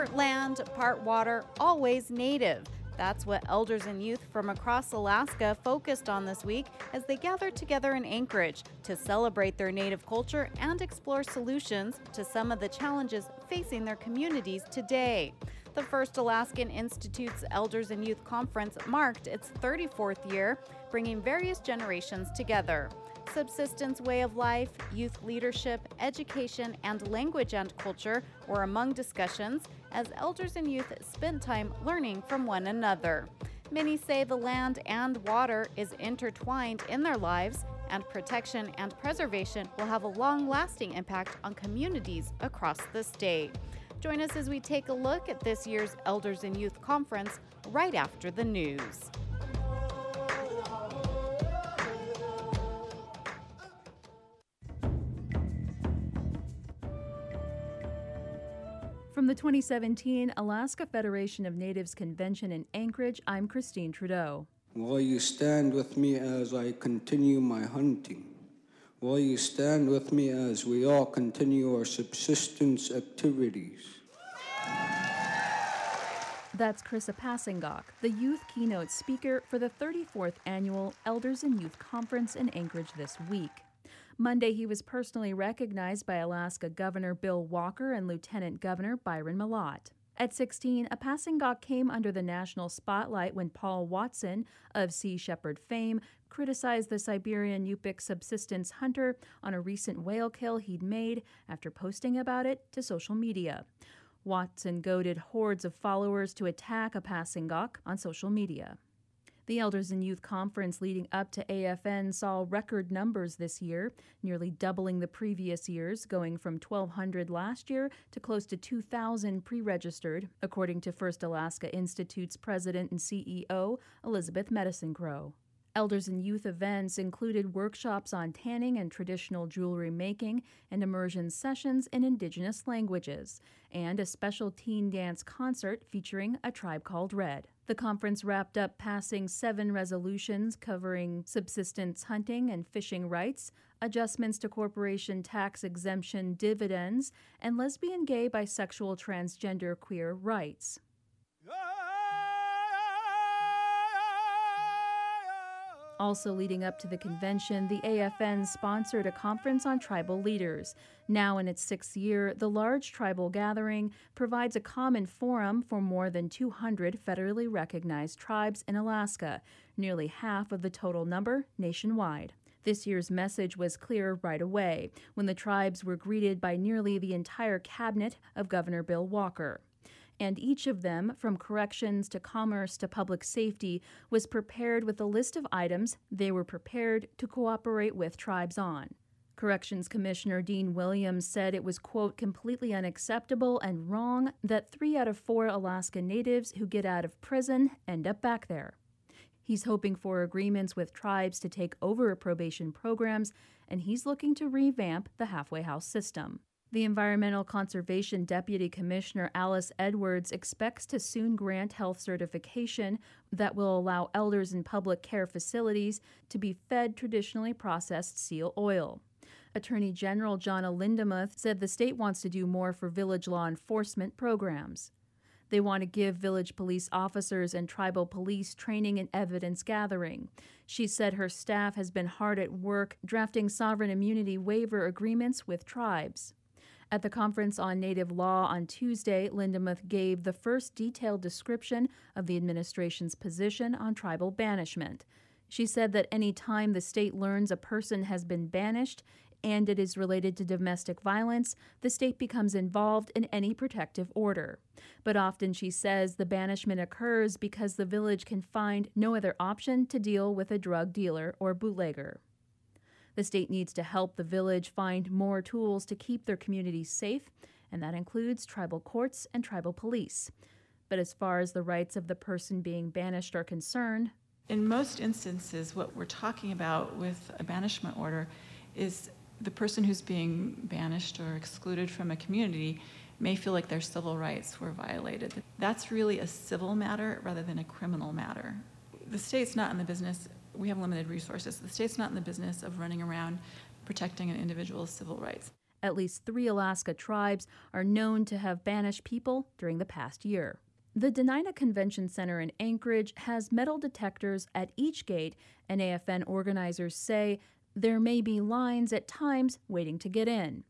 Part land, part water, always native. That's what elders and youth from across Alaska focused on this week as they gathered together in Anchorage to celebrate their native culture and explore solutions to some of the challenges facing their communities today. The first Alaskan Institute's Elders and Youth Conference marked its 34th year, bringing various generations together. Subsistence way of life, youth leadership, education, and language and culture were among discussions as elders and youth spent time learning from one another. Many say the land and water is intertwined in their lives, and protection and preservation will have a long lasting impact on communities across the state. Join us as we take a look at this year's Elders and Youth Conference right after the news. From the 2017 Alaska Federation of Natives Convention in Anchorage, I'm Christine Trudeau. Will you stand with me as I continue my hunting? Will you stand with me as we all continue our subsistence activities? That's Chris Apassingok, the youth keynote speaker for the 34th annual Elders and Youth Conference in Anchorage this week. Monday, he was personally recognized by Alaska Governor Bill Walker and Lieutenant Governor Byron Mallott. At 16, Apassingok came under the national spotlight when Paul Watson of Sea Shepherd fame criticized the Siberian Yupik subsistence hunter on a recent whale kill he'd made after posting about it to social media. Watson goaded hordes of followers to attack a Apassingok on social media. The Elders and Youth Conference leading up to AFN saw record numbers this year, nearly doubling the previous years, going from 1,200 last year to close to 2,000 pre registered, according to First Alaska Institute's president and CEO, Elizabeth Medicine Crow. Elders and youth events included workshops on tanning and traditional jewelry making and immersion sessions in indigenous languages, and a special teen dance concert featuring a tribe called Red. The conference wrapped up passing seven resolutions covering subsistence hunting and fishing rights, adjustments to corporation tax exemption dividends, and lesbian, gay, bisexual, transgender, queer rights. Also, leading up to the convention, the AFN sponsored a conference on tribal leaders. Now, in its sixth year, the large tribal gathering provides a common forum for more than 200 federally recognized tribes in Alaska, nearly half of the total number nationwide. This year's message was clear right away when the tribes were greeted by nearly the entire cabinet of Governor Bill Walker and each of them, from corrections to commerce to public safety, was prepared with a list of items they were prepared to cooperate with tribes on. Corrections Commissioner Dean Williams said it was, quote, completely unacceptable and wrong that three out of four Alaska natives who get out of prison end up back there. He's hoping for agreements with tribes to take over probation programs, and he's looking to revamp the halfway house system. The Environmental Conservation Deputy Commissioner Alice Edwards expects to soon grant health certification that will allow elders in public care facilities to be fed traditionally processed seal oil. Attorney General Jonna Lindemuth said the state wants to do more for village law enforcement programs. They want to give village police officers and tribal police training and evidence gathering. She said her staff has been hard at work drafting sovereign immunity waiver agreements with tribes. At the conference on Native law on Tuesday, Lindemuth gave the first detailed description of the administration's position on tribal banishment. She said that any time the state learns a person has been banished and it is related to domestic violence, the state becomes involved in any protective order. But often, she says, the banishment occurs because the village can find no other option to deal with a drug dealer or bootlegger. The state needs to help the village find more tools to keep their communities safe, and that includes tribal courts and tribal police. But as far as the rights of the person being banished are concerned, in most instances, what we're talking about with a banishment order is the person who's being banished or excluded from a community may feel like their civil rights were violated. That's really a civil matter rather than a criminal matter. The state's not in the business we have limited resources. The state's not in the business of running around protecting an individual's civil rights. At least three Alaska tribes are known to have banished people during the past year. The Dena'ina Convention Center in Anchorage has metal detectors at each gate, and AFN organizers say there may be lines at times waiting to get in.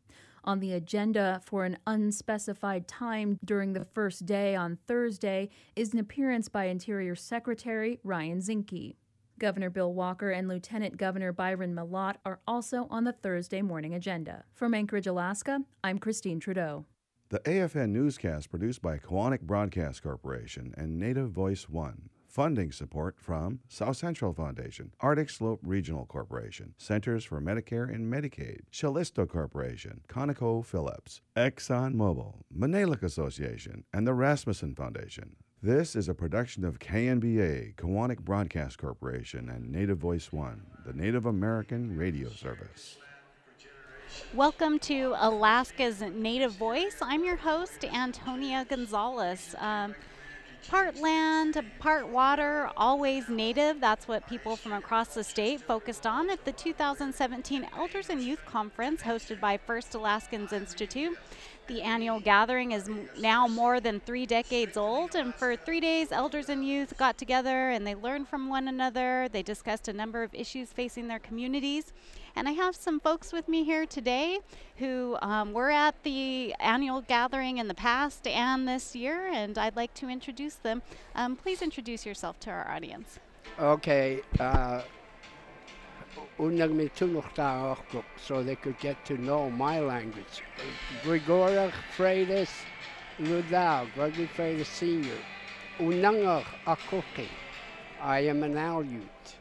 On the agenda for an unspecified time during the first day on Thursday is an appearance by Interior Secretary Ryan Zinke. Governor Bill Walker and Lieutenant Governor Byron Mallott are also on the Thursday morning agenda. From Anchorage, Alaska, I'm Christine Trudeau. The AFN newscast produced by Koahnic Broadcast Corporation and Native Voice One. Funding support from South Central Foundation, Arctic Slope Regional Corporation, Centers for Medicare and Medicaid, Calista Corporation, ConocoPhillips, ExxonMobil, Monadnock Association, and the Rasmuson Foundation. This is a production of KNBA, Koahnic Broadcast Corporation, and Native Voice One, the Native American radio service. Welcome to Alaska's Native Voice. I'm your host, Antonia Gonzalez. Um, part land, part water, always native. That's what people from across the state focused on at the 2017 Elders and Youth Conference hosted by First Alaskans Institute. The annual gathering is now more than three decades old, and for three days, elders and youth got together and they learned from one another. They discussed a number of issues facing their communities. And I have some folks with me here today who um, were at the annual gathering in the past and this year, and I'd like to introduce them. Um, please introduce yourself to our audience. Okay. Uh, so they could get to know my language. Gregoria Freitas Ludau, Gregory Freitas Sr. Unanga Akoke. I am an Aleut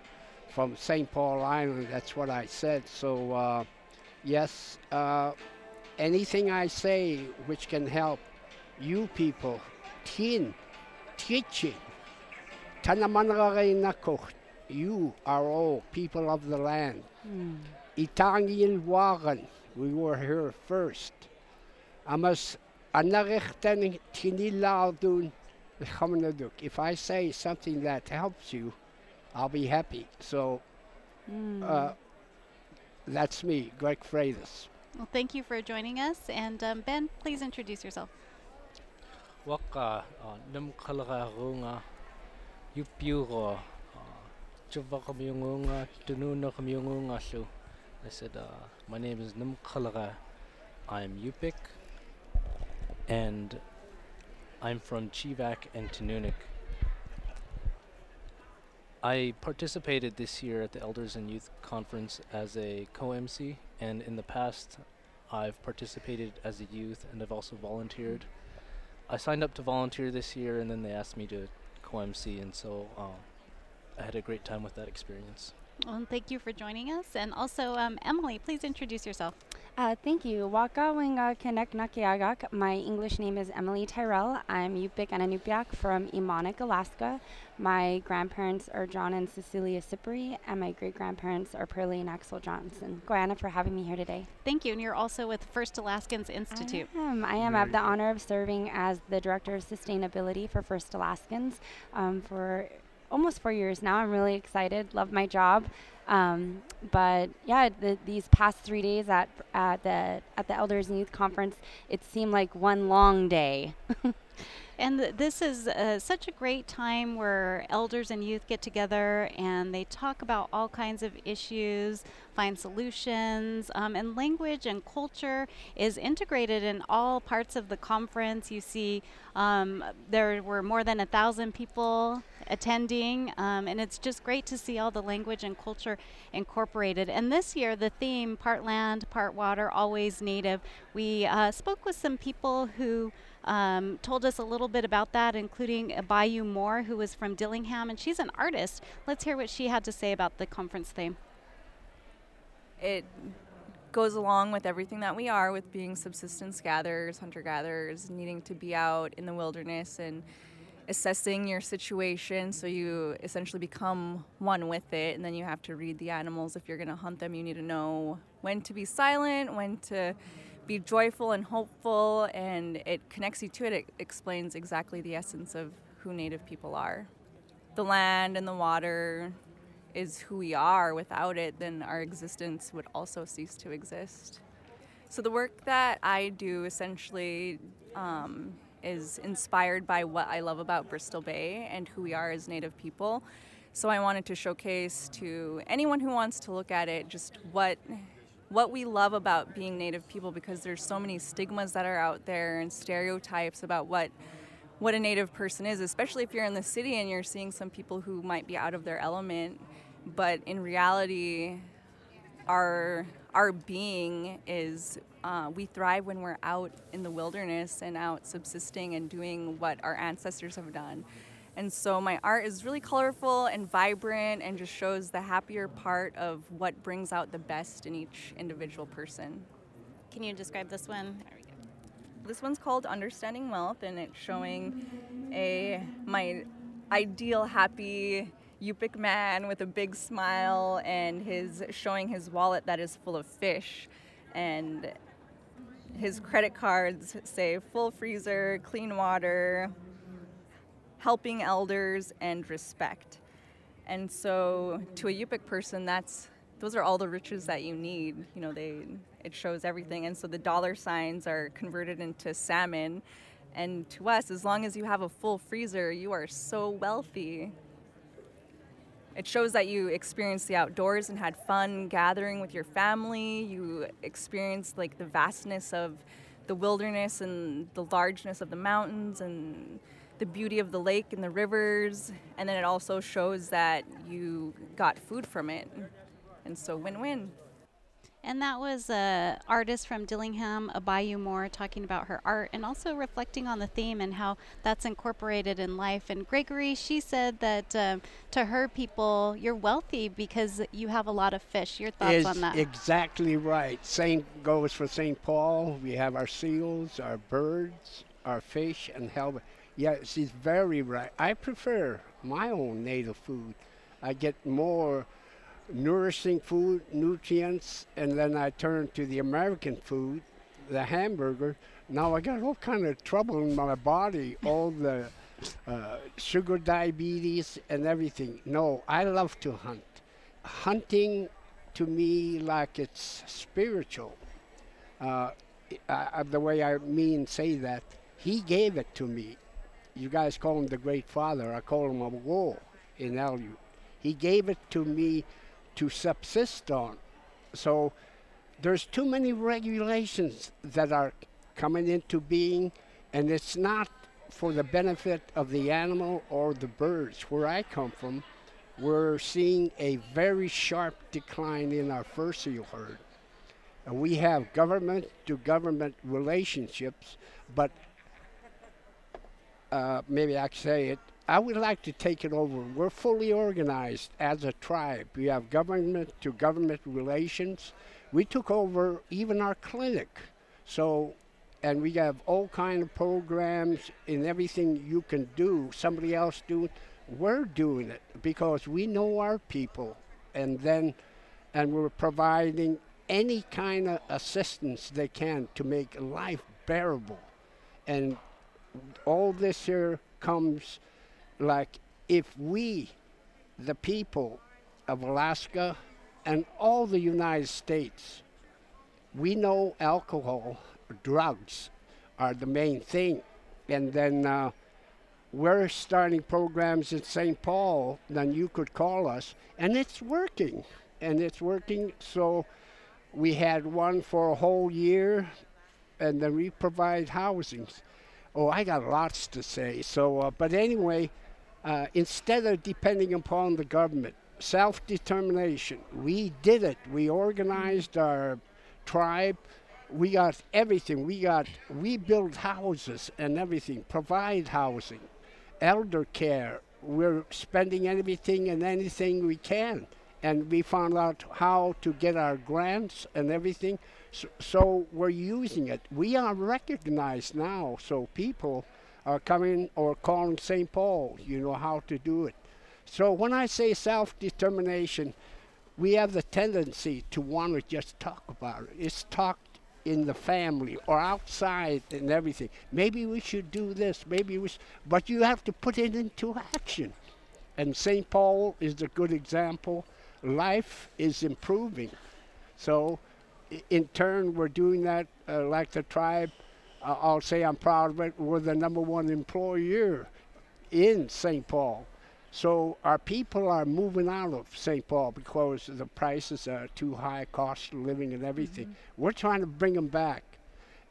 from St. Paul Island. That's what I said. So, uh, yes, uh, anything I say which can help you people, tin, teaching, tanamanagaray nakocht, you are all people of the land. Mm. Itangil wagan, we were here first. Amas anarichten tiniladun If I say something that helps you, I'll be happy. So mm. uh, that's me, Greg Freitas. Well, thank you for joining us. And um, Ben, please introduce yourself. Waka uh, num kalaga runga yupiuro Chava kamiyungunga, tununa. I said, uh, my name is Nim Kalaga. I'm Yupik, and I'm from Chevak and Tununak. I participated this year at the Elders and Youth Conference as a co-MC, and in the past, I've participated as a youth, and I've also volunteered. I signed up to volunteer this year, and then they asked me to co-MC, and so um, I had a great time with that experience. Well, thank you for joining us. And also, um, Emily, please introduce yourself. Uh, thank you. Waka Winga Connect Nakiagak. My English name is Emily Tyrell. I'm Yupik and Inupiaq from Emmonak, Alaska. My grandparents are John and Cecilia Sipri, and my great grandparents are Pearlie and Axel Johnson. Quyana for having me here today. Thank you. And you're also with First Alaskans Institute. I am. I am. I have the honor of serving as the Director of Sustainability for First Alaskans um, for almost four years now. I'm really excited. Love my job. Um, but yeah, the, these past three days at at the at the Elders and Youth Conference, it seemed like one long day. And th- this is uh, such a great time where elders and youth get together and they talk about all kinds of issues, find solutions, um, and language and culture is integrated in all parts of the conference. You see, um, there were more than a thousand people attending, um, and it's just great to see all the language and culture incorporated. And this year, the theme, part land, part water, always native, we uh, spoke with some people who um, told us a little bit about that, including Bayou Moore, who was from Dillingham, and she's an artist. Let's hear what she had to say about the conference theme. It goes along with everything that we are with being subsistence gatherers, hunter gatherers, needing to be out in the wilderness and assessing your situation so you essentially become one with it and then you have to read the animals if you're going to hunt them you need to know when to be silent when to be joyful and hopeful, and it connects you to it. It explains exactly the essence of who Native people are. The land and the water is who we are. Without it, then our existence would also cease to exist. So the work that I do essentially um, is inspired by what I love about Bristol Bay and who we are as Native people. So I wanted to showcase to anyone who wants to look at it just what what we love about being Native people because there's so many stigmas that are out there and stereotypes about what what a Native person is, especially if you're in the city and you're seeing some people who might be out of their element, but in reality, our our being is uh, we thrive when we're out in the wilderness and out subsisting and doing what our ancestors have done. And so my art is really colorful and vibrant and just shows the happier part of what brings out the best in each individual person. Can you describe this one? This one's called Understanding Wealth and it's showing a my ideal happy Yupik man with a big smile and his showing his wallet that is full of fish and his credit cards say full freezer, clean water, helping elders, and respect. And so, to a Yupik person, that's those are all the riches that you need. You know, they it shows everything. And so the dollar signs are converted into salmon. And to us, as long as you have a full freezer, you are so wealthy. It shows that you experienced the outdoors and had fun gathering with your family. You experienced like the vastness of the wilderness and the largeness of the mountains and the beauty of the lake and the rivers. And then it also shows that you got food from it. And so win win. And that was a artist from Dillingham, Apayo Moore, talking about her art and also reflecting on the theme and how that's incorporated in life. And Gregory, she said that um, to her people, you're wealthy because you have a lot of fish. Your thoughts is on that? Exactly right. Same goes for St. Paul. We have our seals, our birds, our fish, and hell. Yeah, she's very right. I prefer my own native food. I get more nourishing food, nutrients, and then I turn to the American food, the hamburger. Now I got all kind of trouble in my body, all the uh, sugar diabetes and everything. No, I love to hunt. Hunting to me like it's spiritual. Uh, uh, the way I mean say that, he gave it to me. You guys call him the Great Father. I call him a war in. He gave it to me to subsist on. So there's too many regulations that are coming into being, and it's not for the benefit of the animal or the birds. Where I come from, we're seeing a very sharp decline in our fur seal herd. And we have government to government relationships, but uh, maybe I say it, I would like to take it over. We're fully organized as a tribe. We have government to government relations. We took over even our clinic. So, and we have all kind of programs and everything you can do, somebody else do. We're doing it because we know our people. And then, and we're providing any kind of assistance they can to make life bearable. And all this here comes like if we, the people of Alaska and all the United States, we know alcohol, drugs are the main thing. And then uh, we're starting programs in St. Paul, then you could call us, and it's working. And it's working. So we had one for a whole year, and then we provide housings. Oh, I got lots to say. So, uh, but anyway, uh, instead of depending upon the government, self determination. We did it. We organized our tribe. We got everything. We got we build houses and everything, provide housing, elder care. We're spending everything and anything we can. And we found out how to get our grants and everything. So, so we're using it. We are recognized now. So people are coming or calling St. Paul, you know, how to do it. So when I say self determination, we have the tendency to want to just talk about it. It's talked in the family or outside and everything. Maybe we should do this, maybe we but you have to put it into action. And St. Paul is a good example. Life is improving. So in turn, we're doing that uh, like the tribe. I'll say I'm proud of it. We're the number one employer in St. Paul. So our people are moving out of St. Paul because the prices are too high, cost of living and everything. We're trying to bring them back.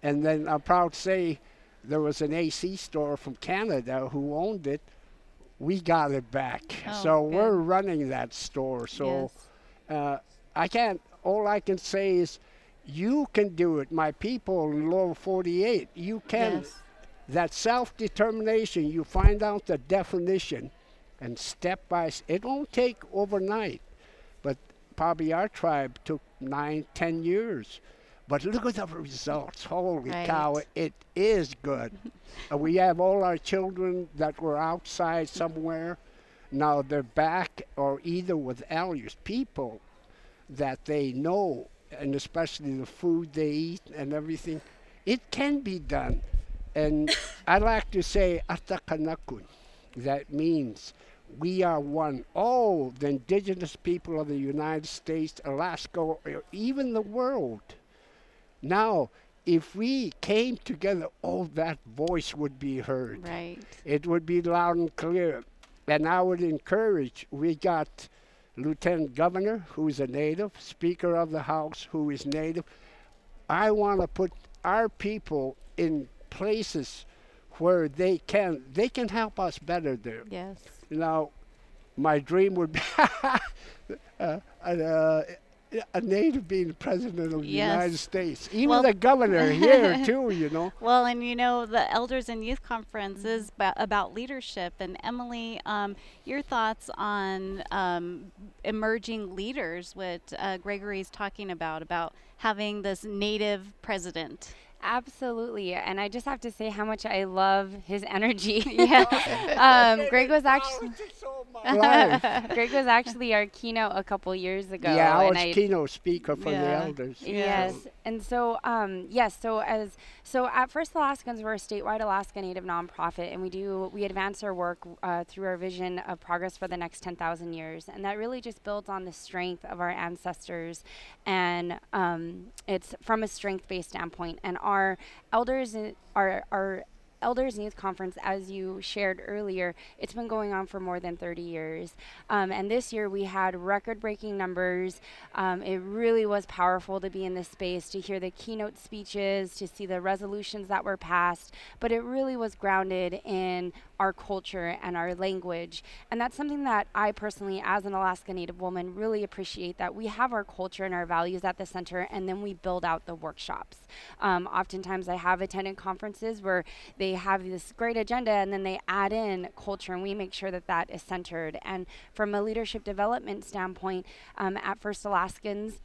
And then I'm proud to say there was an AC store from Canada who owned it. We got it back. Oh, so we're running that store. So Yes. uh, I can't, all I can say is you can do it. My people in Lower 48, you can. Yes. That self determination, you find out the definition and step by s- it won't take overnight. But probably our tribe took nine, ten years. But look at the results. Holy cow, it is good. Uh, we have all our children that were outside somewhere. Now they're back or either with elders, people that they know, and especially the food they eat and everything. It can be done. And I like to say Atakanakun. That means we are one. All the indigenous people of the United States, Alaska, or even the world. Now, if we came together, oh, that voice would be heard. Right. It would be loud and clear. And I would encourage, we got Lieutenant Governor, who's a native, Speaker of the House, who is native. I want to put our people in places where they can they can help us better there. Yes. Now, my dream would be uh, uh, a native being president of the Yes. United States. Even Well- the governor here too, you know. Well, and you know, the Elders and Youth Conference is ba- about leadership. And Emily, um, your thoughts on um, emerging leaders, what uh, Gregory's talking about, about having this native president. Absolutely. And I just have to say how much I love his energy. Yeah. um, Greg was actually Life. Greg was actually our keynote a couple years ago. yeah, I was keynote speaker for the Yeah. elders. Yes, and so um, yes, so as so at First Alaskans, we're a statewide Alaska Native nonprofit, and we do we advance our work uh, through our vision of progress for the next ten thousand years, and that really just builds on the strength of our ancestors, and um, it's from a strength-based standpoint, and our elders i- our our Elders Youth Conference, as you shared earlier, it's been going on for more than 30 years. Um, and this year we had record breaking numbers. Um, it really was powerful to be in this space, to hear the keynote speeches, to see the resolutions that were passed. But it really was grounded in our culture and our language. And that's something that I personally, as an Alaska Native woman, really appreciate that we have our culture and our values at the center and then we build out the workshops. Um, oftentimes I have attended conferences where they have this great agenda and then they add in culture and we make sure that that is centered. And from a leadership development standpoint, um, at First Alaskans,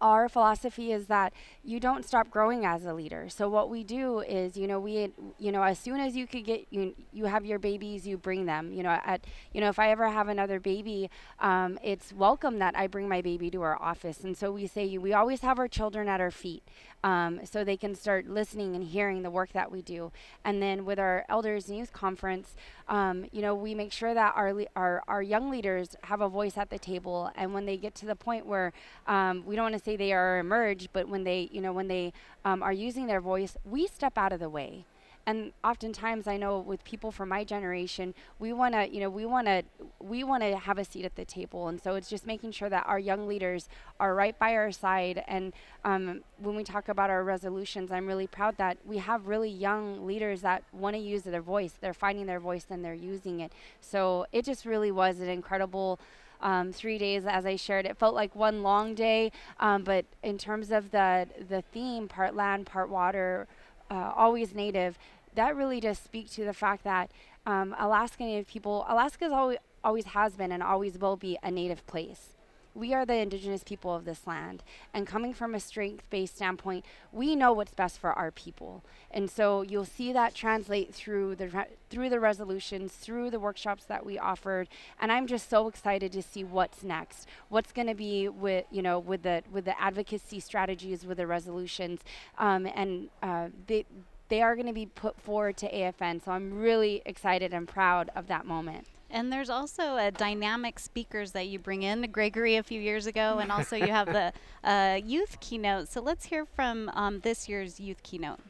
our philosophy is that you don't stop growing as a leader. So what we do is, you know, we, you know, as soon as you could get, you, you have your babies, you bring them. You know, at, you know, if I ever have another baby, um, it's welcome that I bring my baby to our office. And so we say we always have our children at our feet, um, so they can start listening and hearing the work that we do. And then with our elders and youth conference, um, you know, we make sure that our, our our young leaders have a voice at the table. And when they get to the point where um, we don't to say they are emerged, but when they, you know, when they um, are using their voice, we step out of the way. And oftentimes, I know with people from my generation, we want to, you know, we want to, we want to have a seat at the table. And so it's just making sure that our young leaders are right by our side. And um, when we talk about our resolutions, I'm really proud that we have really young leaders that want to use their voice. They're finding their voice and they're using it. So it just really was an incredible um, three days as I shared. It felt like one long day, um, but in terms of the the theme, part land, part water, uh, always native, that really does speak to the fact that um, Alaska Native people, Alaska's always always has been and always will be a native place. We are the indigenous people of this land, and coming from a strength-based standpoint, we know what's best for our people, and so you'll see that translate through the re- through the resolutions, through the workshops that we offered, and I'm just so excited to see what's next. What's going to be with you know with the with the advocacy strategies, with the resolutions, um, and uh, they they are going to be put forward to AFN. So I'm really excited and proud of that moment. And there's also a dynamic speakers that you bring in, Gregory a few years ago, and also you have the uh, youth keynote. So let's hear from um, this year's youth keynote.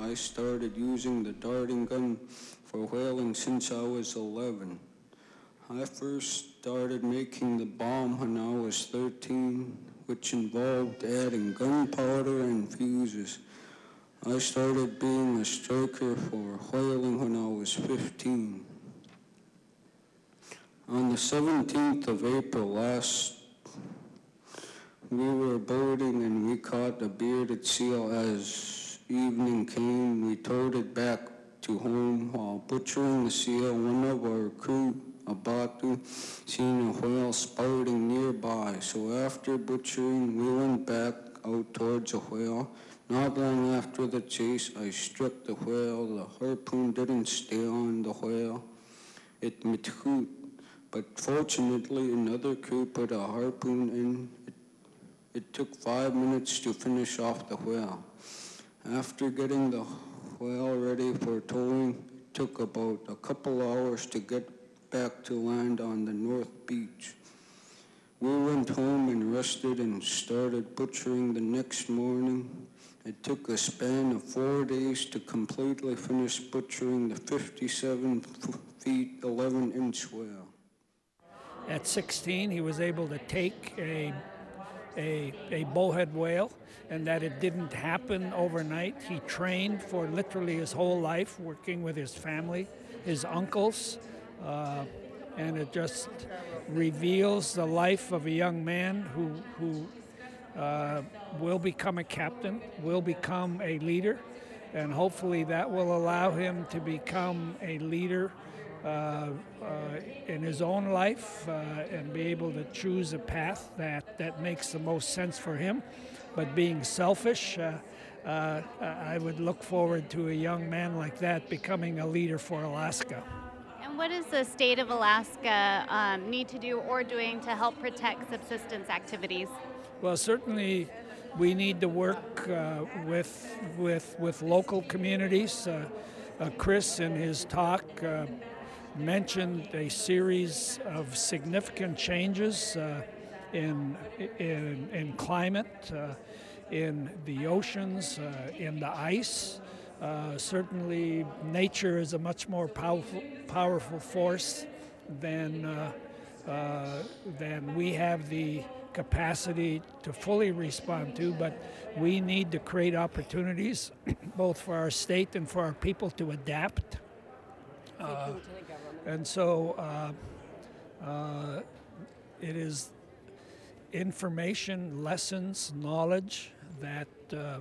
I started using the darting gun for whaling since I was 11. I first started making the bomb when I was 13, which involved adding gunpowder and fuses. I started being a striker for whaling when I was 15. On the 17th of April last, we were boating and we caught a bearded seal as evening came. We towed it back to home while butchering the seal. One of our crew, Abatu, seen a whale spouting nearby. So after butchering, we went back out towards the whale. Not long after the chase, I struck the whale. The harpoon didn't stay on the whale. It mithoot but fortunately another crew put a harpoon in. It, it took five minutes to finish off the whale. After getting the whale ready for towing, it took about a couple hours to get back to land on the North Beach. We went home and rested and started butchering the next morning. It took a span of four days to completely finish butchering the 57 feet 11 inch whale. At 16, he was able to take a, a, a bowhead whale, and that it didn't happen overnight. He trained for literally his whole life, working with his family, his uncles, uh, and it just reveals the life of a young man who, who uh, will become a captain, will become a leader, and hopefully that will allow him to become a leader in his own life uh, and be able to choose a path that, that makes the most sense for him. But being selfish, I would look forward to a young man like that becoming a leader for Alaska. And what does the state of Alaska um, need to do or doing to help protect subsistence activities? Well, certainly we need to work uh, with, with, with local communities. Uh, uh, Chris, in his talk, mentioned a series of significant changes uh, in, in, in, climate, uh, in the oceans, uh, in the ice. Uh, certainly, nature is a much more powerful, powerful force than, uh, uh, than we have the capacity to fully respond to, but we need to create opportunities both for our state and for our people to adapt. Uh, and so uh, uh, it is information, lessons, knowledge that uh,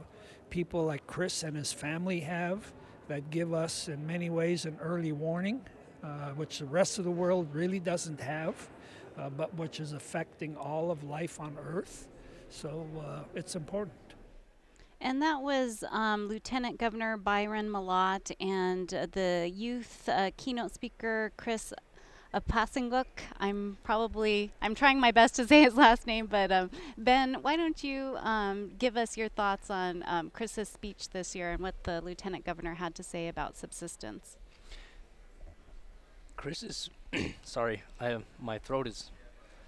people like Chris and his family have that give us, in many ways, an early warning, uh, which the rest of the world really doesn't have, uh, but which is affecting all of life on Earth. So uh, it's important. And that was um, Lieutenant Governor Byron Mallott and uh, the youth uh, keynote speaker Chris Apassingok. I'm probably I'm trying my best to say his last name, but um, Ben, why don't you um, give us your thoughts on um, Chris's speech this year and what the Lieutenant Governor had to say about subsistence? Chris's sorry, I my throat is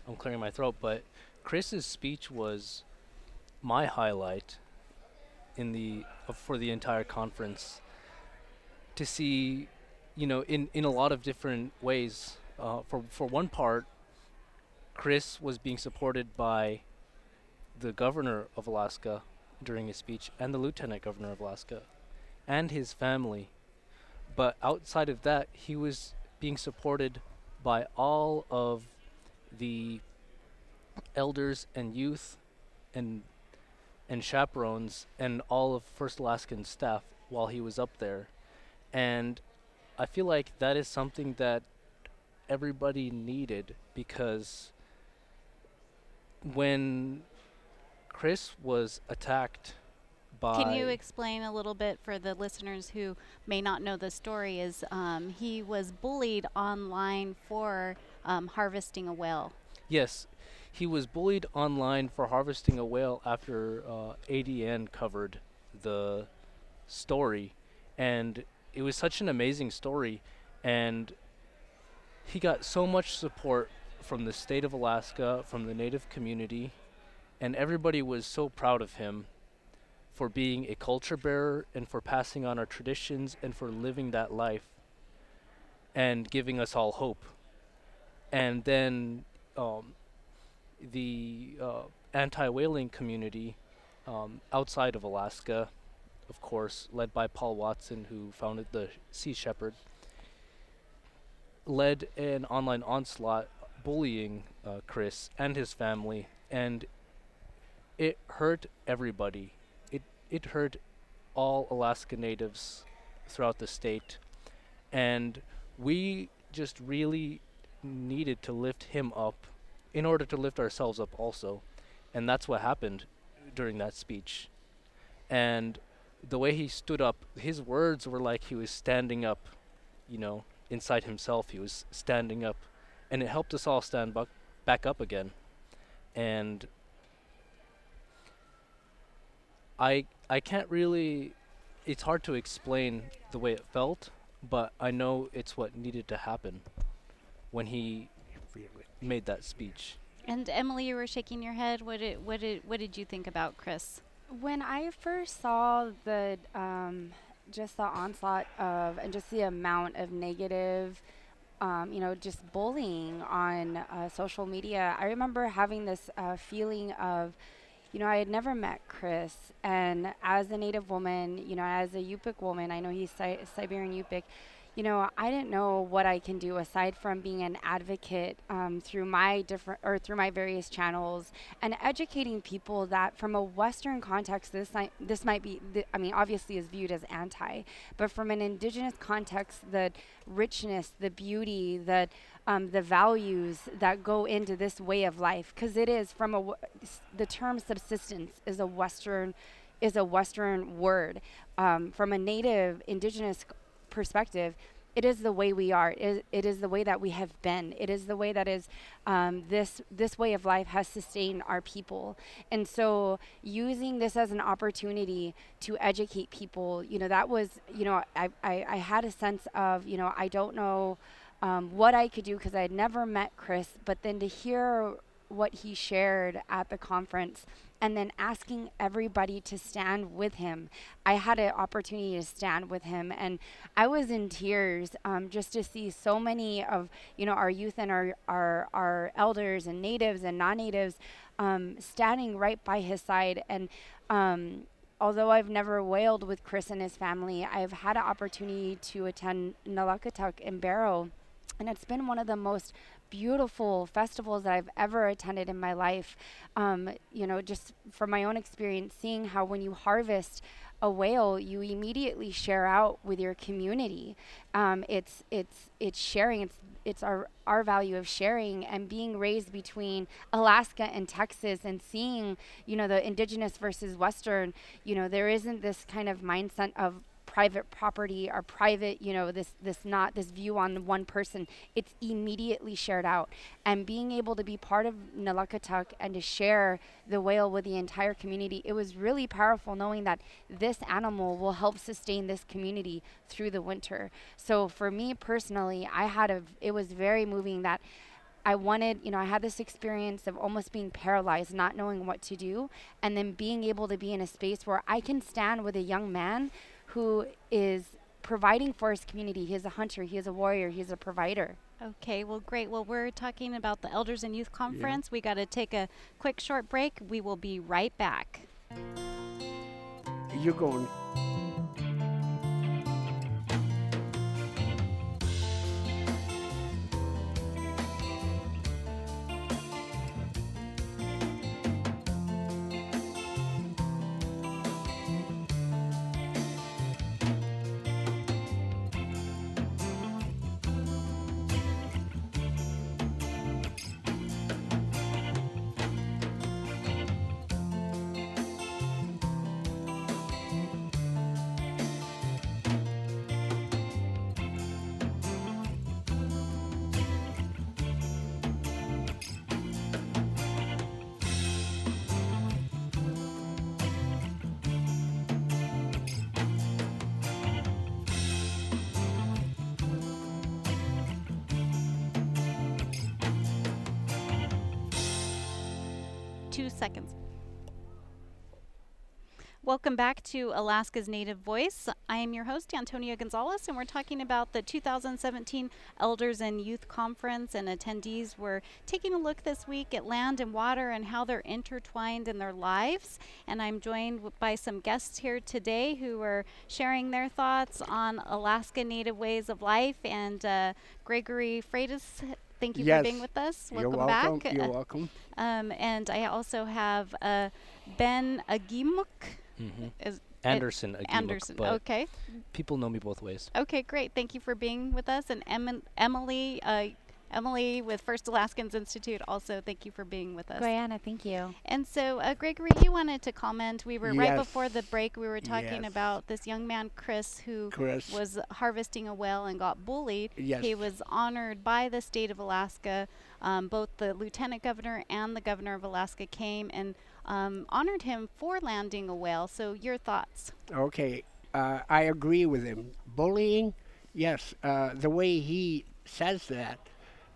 I'm clearing my throat, but Chris's speech was my highlight in the for the entire conference to see, you know, in in a lot of different ways. Uh, for for one part, Chris was being supported by the governor of Alaska during his speech and the lieutenant governor of Alaska and his family. But outside of that, he was being supported by all of the elders and youth and and chaperones and all of First Alaskan staff while he was up there. And I feel like that is something that everybody needed because when Chris was attacked by. Can you explain a little bit for the listeners who may not know the story? Is um, he was bullied online for um, harvesting a whale? Yes, he was bullied online for harvesting a whale after uh, ADN covered the story, and it was such an amazing story. And he got so much support from the state of Alaska, from the native community, and everybody was so proud of him for being a culture bearer and for passing on our traditions and for living that life and giving us all hope. And then um, the uh, anti whaling community um, outside of Alaska, of course, led by Paul Watson, who founded the Sea Shepherd, led an online onslaught bullying uh, Chris and his family, and it hurt everybody. It it hurt all Alaska natives throughout the state, and we just really needed to lift him up in order to lift ourselves up also, and that's what happened during that speech, and the way he stood up, his words were like he was standing up, you know, inside himself. He was standing up, and it helped us all stand bu- back up again, and I I can't really. It's hard to explain the way it felt, but I know it's what needed to happen when he made that speech. And Emily, you were shaking your head. What did what did what did you think about Chris? When I first saw the um, just the onslaught of and just the amount of negative, um, you know, just bullying on uh, social media, I remember having this uh, feeling of, you know, I had never met Chris, and as a Native woman, you know, as a Yupik woman, I know he's si- Siberian Yupik. You know, I didn't know what I can do aside from being an advocate um, through my different or through my various channels and educating people that from a Western context, this might, this might be, th- I mean, obviously is viewed as anti, but from an Indigenous context, the richness, the beauty, the um, the values that go into this way of life, because it is from a the term subsistence is a Western is a Western word. Um, from a Native Indigenous perspective, it is the way we are. It is, it is the way that we have been. It is the way that is um, this this way of life has sustained our people. And so, using this as an opportunity to educate people, you know, that was, you know, I I, I had a sense of, you know, I don't know um, what I could do because I had never met Chris, but then to hear what he shared at the conference and then asking everybody to stand with him. I had an opportunity to stand with him, and I was in tears um, just to see so many of you know our youth and our our, our elders and natives and non-natives um, standing right by his side. And um, although I've never whaled with Chris and his family, I've had an opportunity to attend Nalukataq in Barrow, and it's been one of the most beautiful festivals that I've ever attended in my life. Um, you know, just from my own experience, seeing how when you harvest a whale, you immediately share out with your community. Um, it's it's it's sharing. It's it's our our value of sharing and being raised between Alaska and Texas and seeing you know the indigenous versus Western. You know, there isn't this kind of mindset of private property or private you know this this not this view on one person it's immediately shared out. And being able to be part of Nalukataq and to share the whale with the entire community it was really powerful knowing that this animal will help sustain this community through the winter. So for me personally I had a it was very moving that I wanted, you know, I had this experience of almost being paralyzed, not knowing what to do, and then being able to be in a space where I can stand with a young man who is providing for his community. He is a hunter, he is a warrior, he is a provider. Okay, well, great. Well, we're talking about the Elders and Youth Conference. We got to take a quick short break. We will be right back. You're going. 52 seconds. Welcome back to Alaska's Native Voice. I am your host, Antonia Gonzalez, and we're talking about the 2017 Elders and Youth Conference. And attendees were taking a look this week at land and water and how they're intertwined in their lives. And I'm joined by some guests here today who are sharing their thoughts on Alaska Native ways of life. And uh, Gregory Freitas thank you yes. for being with us. Welcome You're welcome. back. You're welcome. Um, and I also have uh, Ben Agimuk. Mhm. Anderson. Agimuk, Anderson. but Okay. People know me both ways. Okay, great. Thank you for being with us. And em- Emily, uh, Emily with First Alaskans Institute, also thank you for being with us. Brianna, thank you. And so, uh, Gregory, you wanted to comment. We were right before the break. We were talking Yes. about this young man, Chris, who Chris. was harvesting a whale and got bullied. Yes. He was honored by the state of Alaska. Um, both the lieutenant governor and the governor of Alaska came and um, honored him for landing a whale. So, your thoughts? Okay, uh, I agree with him. Bullying, yes. Uh, the way he says that,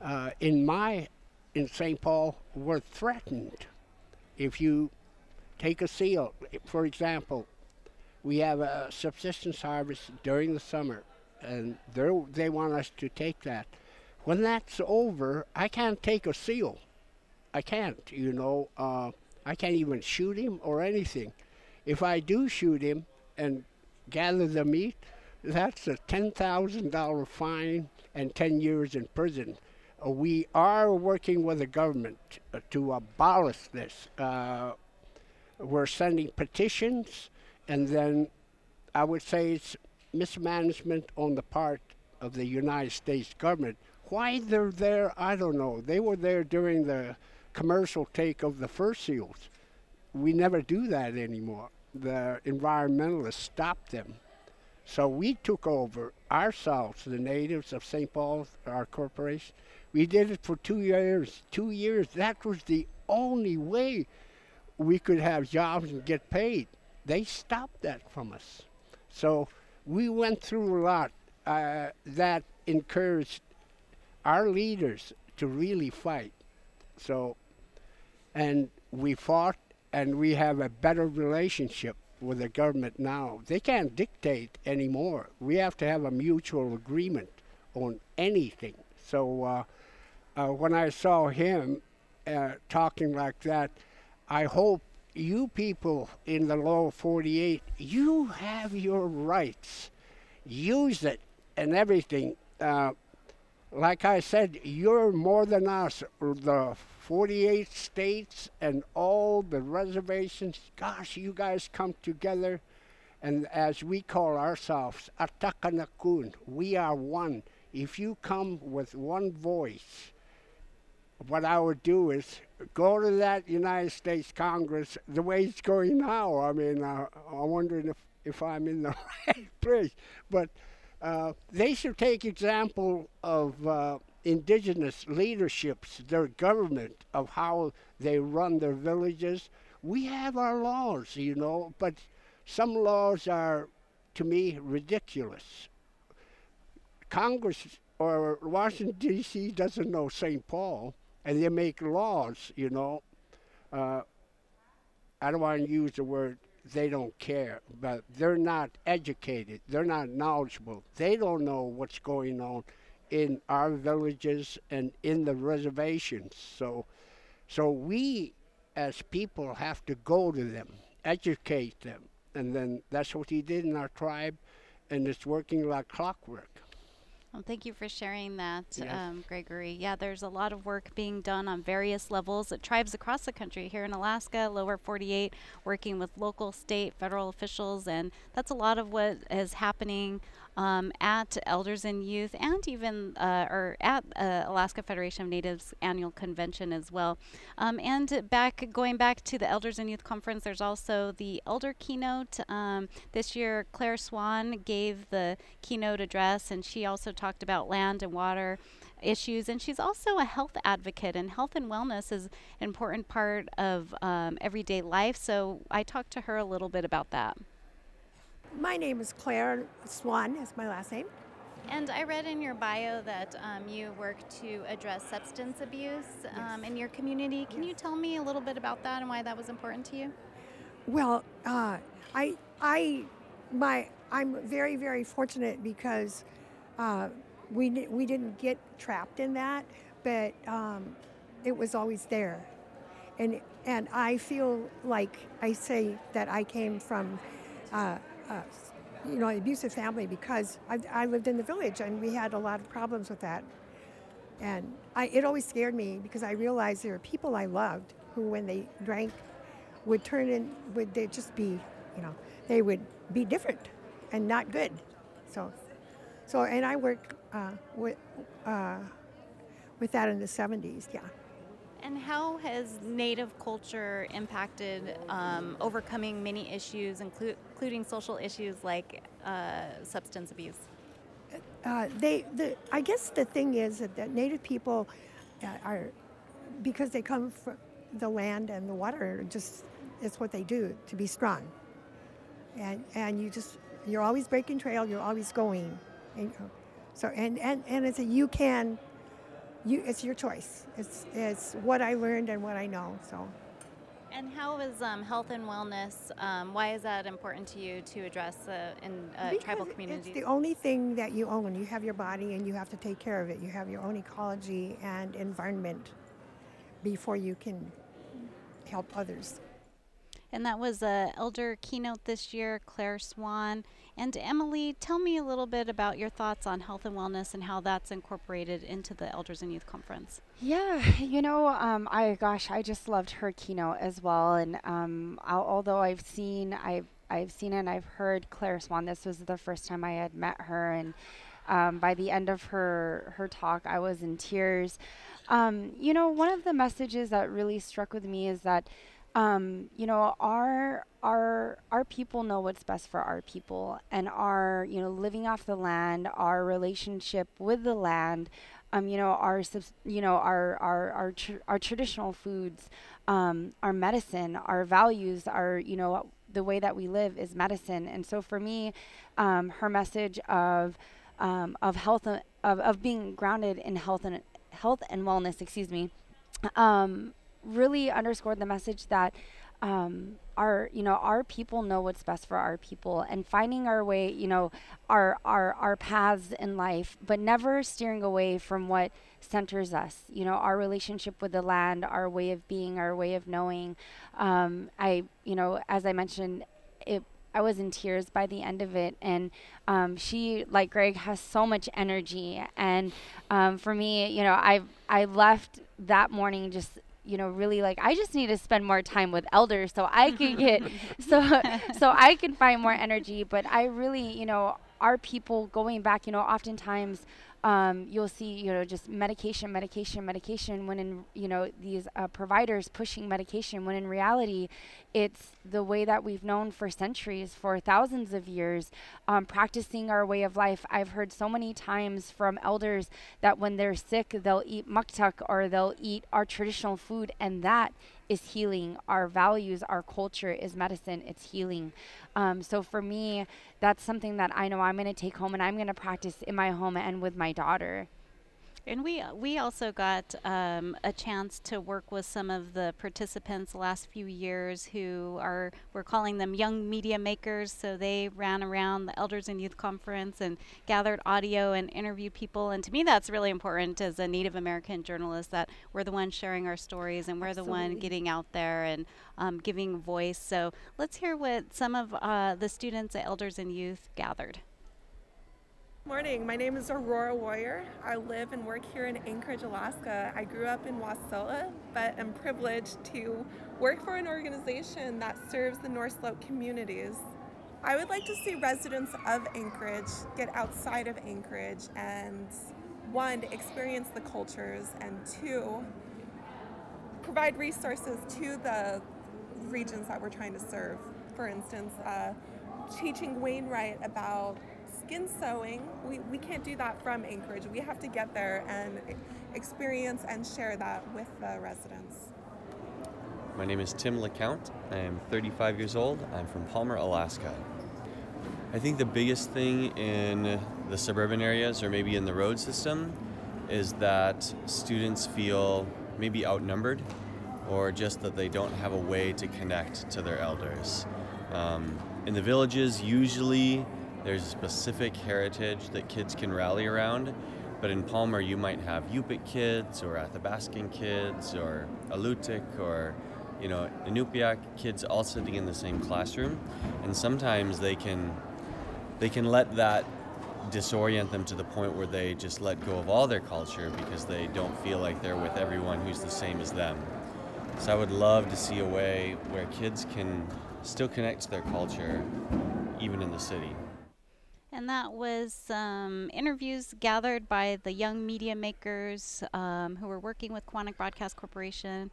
uh, in my, in St. Paul, we're threatened. If you take a seal, for example, we have a subsistence harvest during the summer, and they want us to take that. When that's over, I can't take a seal. I can't, you know. Uh, I can't even shoot him or anything. If I do shoot him and gather the meat, that's a $10,000 fine and 10 years in prison. We are working with the government to abolish this. Uh, we're sending petitions, and then I would say it's mismanagement on the part of the United States government. Why they're there, I don't know. They were there during the commercial take of the fur seals. We never do that anymore. The environmentalists stopped them. So we took over ourselves, the natives of St. Paul, our corporation. We did it for two years. Two years. That was the only way we could have jobs and get paid. They stopped that from us. So we went through a lot uh, that encouraged our leaders to really fight. So, and we fought, and we have a better relationship with the government now. They can't dictate anymore. We have to have a mutual agreement on anything. So, uh, uh, when I saw him uh, talking like that, I hope you people in the lower 48, you have your rights. Use it and everything. Uh, like I said, you're more than us. The 48 states and all the reservations. Gosh, you guys come together, and as we call ourselves, Atakanakun, we are one. If you come with one voice, what I would do is go to that United States Congress the way it's going now. I mean, uh, I'm wondering if, if I'm in the right place. But uh, they should take example of uh, indigenous leaderships, their government, of how they run their villages. We have our laws, you know, but some laws are, to me, ridiculous. Congress or Washington, D.C. doesn't know St. Paul, and they make laws, you know. Uh, I don't want to use the word they don't care, but they're not educated. They're not knowledgeable. They don't know what's going on in our villages and in the reservations. So, so we as people have to go to them, educate them, and then that's what he did in our tribe, and it's working like clockwork. Well, thank you for sharing that, um, Gregory. Yeah, there's a lot of work being done on various levels at tribes across the country, here in Alaska, lower 48, working with local, state, federal officials, and that's a lot of what is happening um, at Elders and Youth and even uh, or at uh, Alaska Federation of Natives annual convention as well. Um, and back going back to the Elders and Youth Conference, there's also the Elder Keynote. Um, this year, Claire Swan gave the keynote address, and she also talked about land and water issues. And she's also a health advocate, and health and wellness is an important part of um, everyday life. So I talked to her a little bit about that. My name is Claire Swan, is my last name. And I read in your bio that um, you work to address substance abuse um, in your community. Can you tell me a little bit about that and why that was important to you? Well, uh, I, I, my, I'm very, very fortunate because uh, we we didn't get trapped in that, but um, it was always there, and and I feel like I say that I came from. Uh, uh, you know, abusive family because I, I lived in the village and we had a lot of problems with that. And I, it always scared me because I realized there were people I loved who, when they drank, would turn in, would they just be, you know, they would be different and not good. So, so and I worked uh, with uh, with that in the 70s. Yeah. And how has Native culture impacted um, overcoming many issues, inclu- including social issues like uh, substance abuse? Uh, they, the, I guess the thing is that, that Native people uh, are, because they come from the land and the water, just it's what they do to be strong. And and you just you're always breaking trail. You're always going. And, so and and and it's a you can. You, it's your choice. It's it's what I learned and what I know. So. And how is um, health and wellness? Um, why is that important to you to address uh, in uh, tribal communities? It's the only thing that you own. You have your body and you have to take care of it. You have your own ecology and environment before you can help others. And that was a elder keynote this year, Claire Swan. And Emily, tell me a little bit about your thoughts on health and wellness and how that's incorporated into the Elders and Youth Conference. Yeah, you know, um, I gosh, I just loved her keynote as well. And um, although I've seen, I've I've seen and I've heard Claire Swan. This was the first time I had met her, and um, by the end of her her talk, I was in tears. Um, you know, one of the messages that really struck with me is that um, you know our our our people know what's best for our people and our you know living off the land our relationship with the land um, you know our subs- you know our our our, tr- our traditional foods um, our medicine our values our you know the way that we live is medicine. And so for me um, her message of um, of health of, of being grounded in health and health and wellness excuse me um, really underscored the message that um, our you know our people know what's best for our people and finding our way you know our our our paths in life but never steering away from what centers us you know our relationship with the land our way of being our way of knowing um, i you know as i mentioned it I was in tears by the end of it, and um, she, like Greg, has so much energy. And um, for me, you know, I I left that morning just you know really like i just need to spend more time with elders so i can get so so i can find more energy. But i really you know our people going back you know oftentimes um, you'll see you know just medication medication medication when in you know these uh, providers pushing medication when in reality it's the way that we've known for centuries for thousands of years um, practicing our way of life. I've heard so many times from elders that when they're sick they'll eat muktak or they'll eat our traditional food and that is healing. Our values our culture is medicine. It's healing. Um, so for me that's something that i know i'm going to take home and i'm going to practice in my home and with my daughter And we we also got um, a chance to work with some of the participants the last few years who are we're calling them young media makers. So they ran around the Elders and Youth Conference and gathered audio and interviewed people. And to me, that's really important as a Native American journalist that we're the ones sharing our stories and we're the one getting out there and um, giving voice. So let's hear what some of uh, the students at Elders and Youth gathered. Morning, my name is Aurora Warrior. I live and work here in Anchorage, Alaska. I grew up in Wasilla, but am privileged to work for an organization that serves the North Slope communities. I would like to see residents of Anchorage get outside of Anchorage and one, experience the cultures, and two, provide resources to the regions that we're trying to serve. For instance, uh, teaching Wainwright about skin sewing, we, we can't do that from Anchorage. We have to get there and experience and share that with the residents. My name is Tim LeCount. I am 35 years old. I'm from Palmer, Alaska. I think the biggest thing in the suburban areas or maybe in the road system is that students feel maybe outnumbered or just that they don't have a way to connect to their elders. Um, in the villages, usually there's a specific heritage that kids can rally around, but in Palmer, you might have Yupik kids or Athabascan kids or Alutiiq or you know, Inupiaq kids all sitting in the same classroom, and sometimes they can they can let that disorient them to the point where they just let go of all their culture because they don't feel like they're with everyone who's the same as them. So I would love to see a way where kids can still connect to their culture even in the city. And that was some interviews gathered by the young media makers um, who were working with Koahnic Broadcast Corporation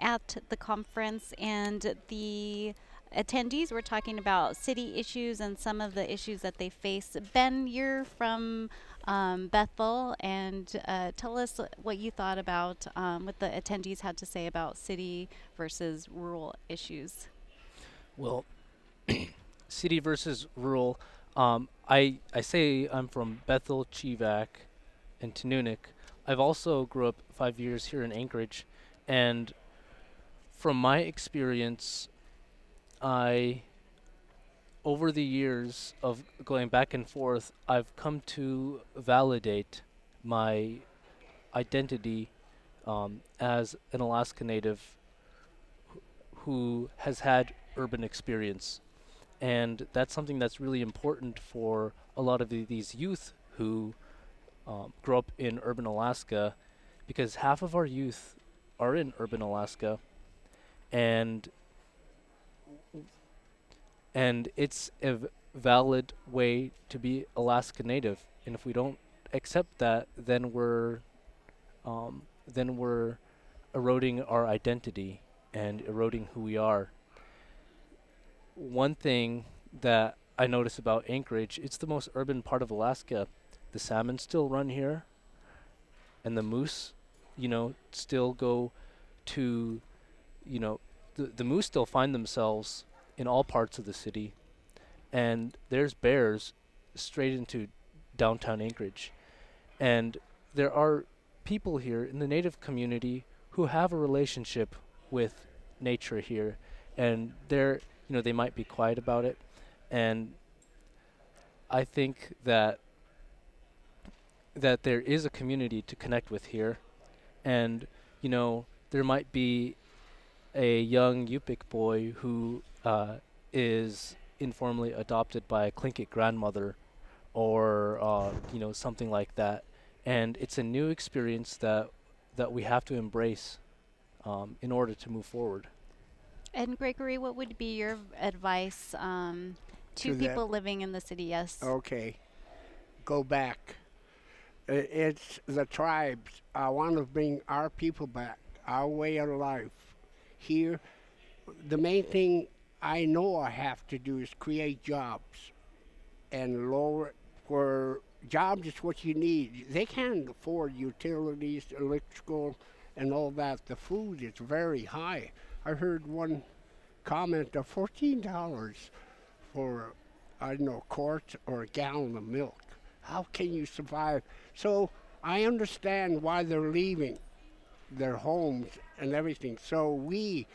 at the conference. And the attendees were talking about city issues and some of the issues that they face. Ben, you're from um, Bethel, and uh, tell us what you thought about um, what the attendees had to say about city versus rural issues. Well, city versus rural. Um, I I say I'm from Bethel, Chevak, and Tununak. I've also grew up five years here in Anchorage, and from my experience, I over the years of going back and forth, I've come to validate my identity um, as an Alaska Native who has had urban experience. And that's something that's really important for a lot of the, these youth who um, grow up in urban Alaska because half of our youth are in urban Alaska. And and it's a valid way to be Alaska Native. And if we don't accept that, then we're um, then we're eroding our identity and eroding who we are. One thing that I notice about Anchorage, it's the most urban part of Alaska. The salmon still run here, and the moose, you know, still go to, you know, the the moose still find themselves in all parts of the city, and there's bears straight into downtown Anchorage, and there are people here in the native community who have a relationship with nature here, and they're you know they might be quiet about it, and I think that that there is a community to connect with here, and you know there might be a young Yupik boy who uh, is informally adopted by a Tlingit grandmother or uh, you know something like that, and it's a new experience that that we have to embrace um, in order to move forward. And Gregory, what would be your advice um, to, To that- people living in the city? Yes. Okay, go back. It's the tribes. I want to bring our people back, our way of life. Here, the main thing I know I have to do is create jobs and lower where jobs is what you need. They can't afford utilities, electrical, and all that. The food is very high. I heard one comment of fourteen dollars for I don't know a quart or a gallon of milk. How can you survive? So I understand why they're leaving their homes and everything. So we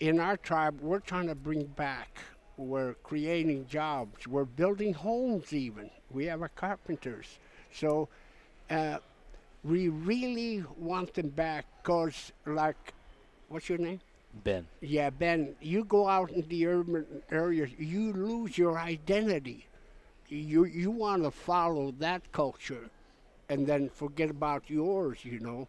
in our tribe we're trying to bring back we're creating jobs we're building homes even we have our carpenters so uh, we really want them back because like what's your name Ben. yeah ben you go out in the urban areas you lose your identity. You you want to follow that culture and then forget about yours you know.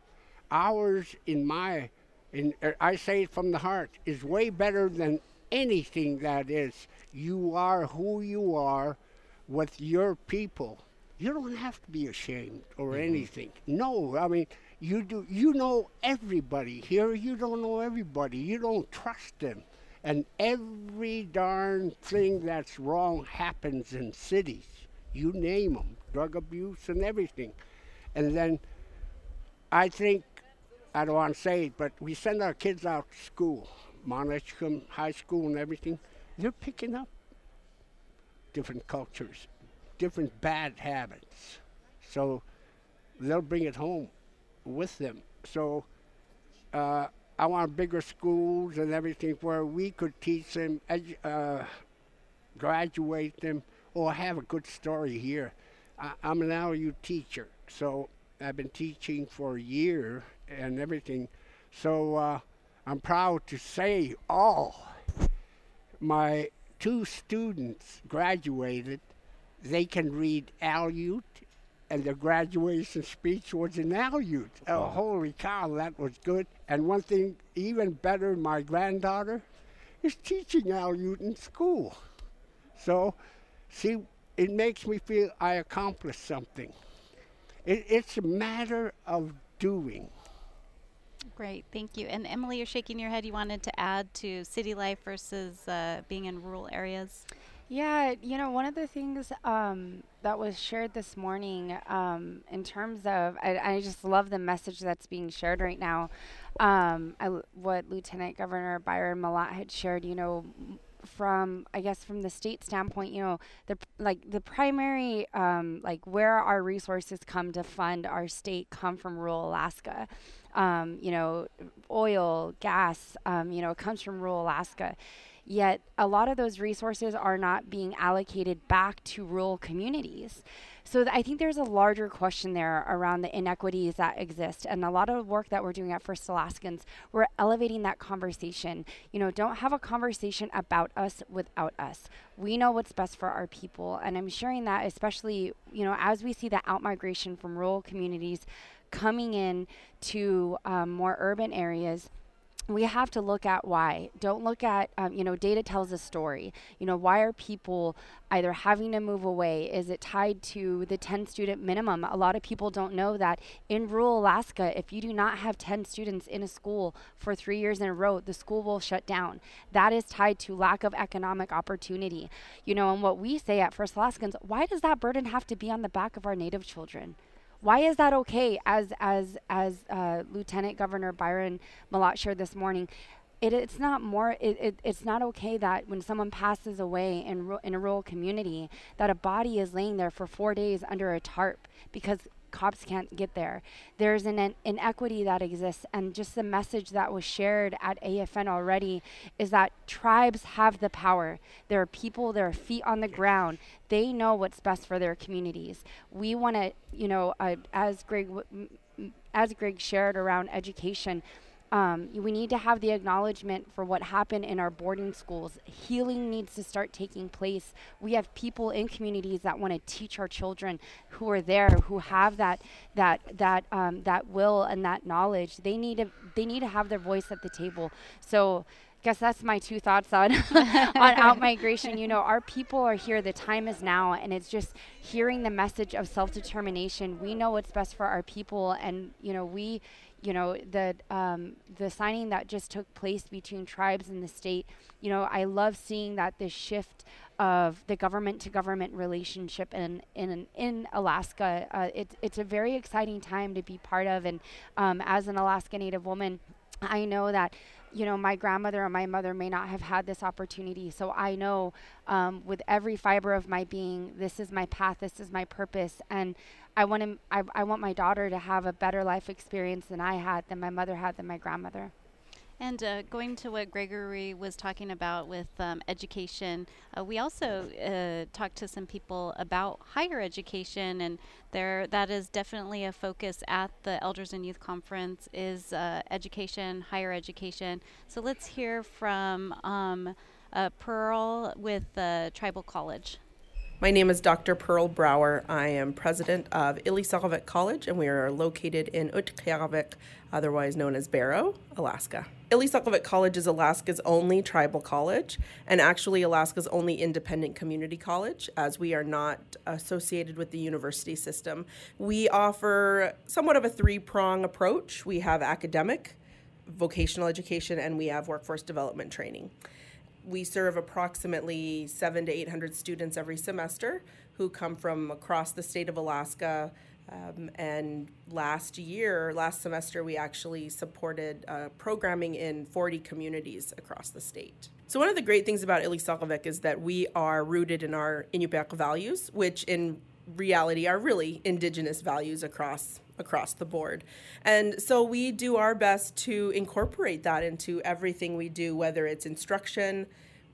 Ours in my in I say it from the heart is way better than anything that is. You are who you are with your people. You don't have to be ashamed or mm-hmm. anything. No i mean you do you know everybody here you don't know everybody you don't trust them and every darn thing that's wrong happens in cities you name them drug abuse and everything and then i think I don't want to say it, but we send our kids out to school, Mount Edgecumbe High School and everything. They're picking up. different cultures, different bad habits. So they'll bring it home with them. So uh, I want bigger schools and everything where we could teach them, uh, graduate them, or have a good story here. I, I'm an Aleut teacher, so I've been teaching for a year and everything. So uh, I'm proud to say all my two students graduated. They can read Aleut, and the graduation speech was in Aleut. Oh, holy cow, that was good. And one thing even better, my granddaughter is teaching Aleut in school. So, see, it makes me feel I accomplished something. It, it's a matter of doing. Great, thank you. And Emily, you're shaking your head. You wanted to add to city life versus uh, being in rural areas. Yeah, you know, one of the things um, that was shared this morning um, in terms of, I, I, just love the message that's being shared right now. Um, I, what Lieutenant Governor Byron Mallott had shared, you know, from I guess from the state standpoint, you know, the like the primary um, like where our resources come to fund our state come from rural Alaska. Um, you know, oil, gas, um, you know, it comes from rural Alaska. Yet a lot of those resources are not being allocated back to rural communities. So th- I think there's a larger question there around the inequities that exist. And a lot of work that we're doing at First Alaskans, we're elevating that conversation. You know, don't have a conversation about us without us. We know what's best for our people. And I'm sharing that especially, you know, as we see the outmigration from rural communities coming in to um, more urban areas we have to look at why. Don't look at, um, you know, data tells a story. You know, why are people either having to move away? Is it tied to the 10 student minimum? A lot of people don't know that in rural Alaska, if you do not have 10 students in a school for three years in a row, the school will shut down. That is tied to lack of economic opportunity. You know, and what we say at First Alaskans, why does that burden have to be on the back of our Native children? Why is that okay? As as as uh, Lieutenant Governor Byron Mallott shared this morning, it, it's not more it, it, it's not okay that when someone passes away in ru- in a rural community that a body is laying there for four days under a tarp because cops can't get there. There's an, an inequity that exists, and just the message that was shared at AFN already is that tribes have the power. There are people, there are feet on the ground. They know what's best for their communities. We want to, you know, uh, as Greg, w- as Greg shared around education um, we need to have the acknowledgement for what happened in our boarding schools. Healing needs to start taking place. We have people in communities that want to teach our children who are there, who have that that that um, that will and that knowledge. They need to they need to have their voice at the table. So guess that's my two thoughts on on out migration. You know, our people are here. The time is now, and it's just hearing the message of self determination. We know what's best for our people, and you know, we you know the um, the signing that just took place between tribes and the state. You know, I love seeing that this shift of the government to government relationship in in in Alaska. Uh, it's it's a very exciting time to be part of, and um, as an Alaska Native woman, I know that you know, my grandmother or my mother may not have had this opportunity. So I know um, with every fiber of my being, this is my path, this is my purpose. And I want to, I, I want my daughter to have a better life experience than I had, than my mother had, than my grandmother. And uh, going to what Gregory was talking about with um, education, uh, we also uh, talked to some people about higher education, and there that is definitely a focus at the Elders and Youth Conference is uh, education, higher education. So let's hear from um, uh, Pearl with Tribal College. My name is Dr. Pearl Brower. I am president of Ilisagvik College, and we are located in Utqiagvik, otherwise known as Barrow, Alaska. Ilisagvik College is Alaska's only tribal college, and actually Alaska's only independent community college, as we are not associated with the university system. We offer somewhat of a three prong approach we have academic, vocational education, and we have workforce development training we serve approximately seven to 800 students every semester who come from across the state of Alaska. Um, and last year, last semester, we actually supported uh, programming in 40 communities across the state. So one of the great things about Ilisagvik is that we are rooted in our Inupiaq values, which in reality are really indigenous values across across the board. And so we do our best to incorporate that into everything we do, whether it's instruction,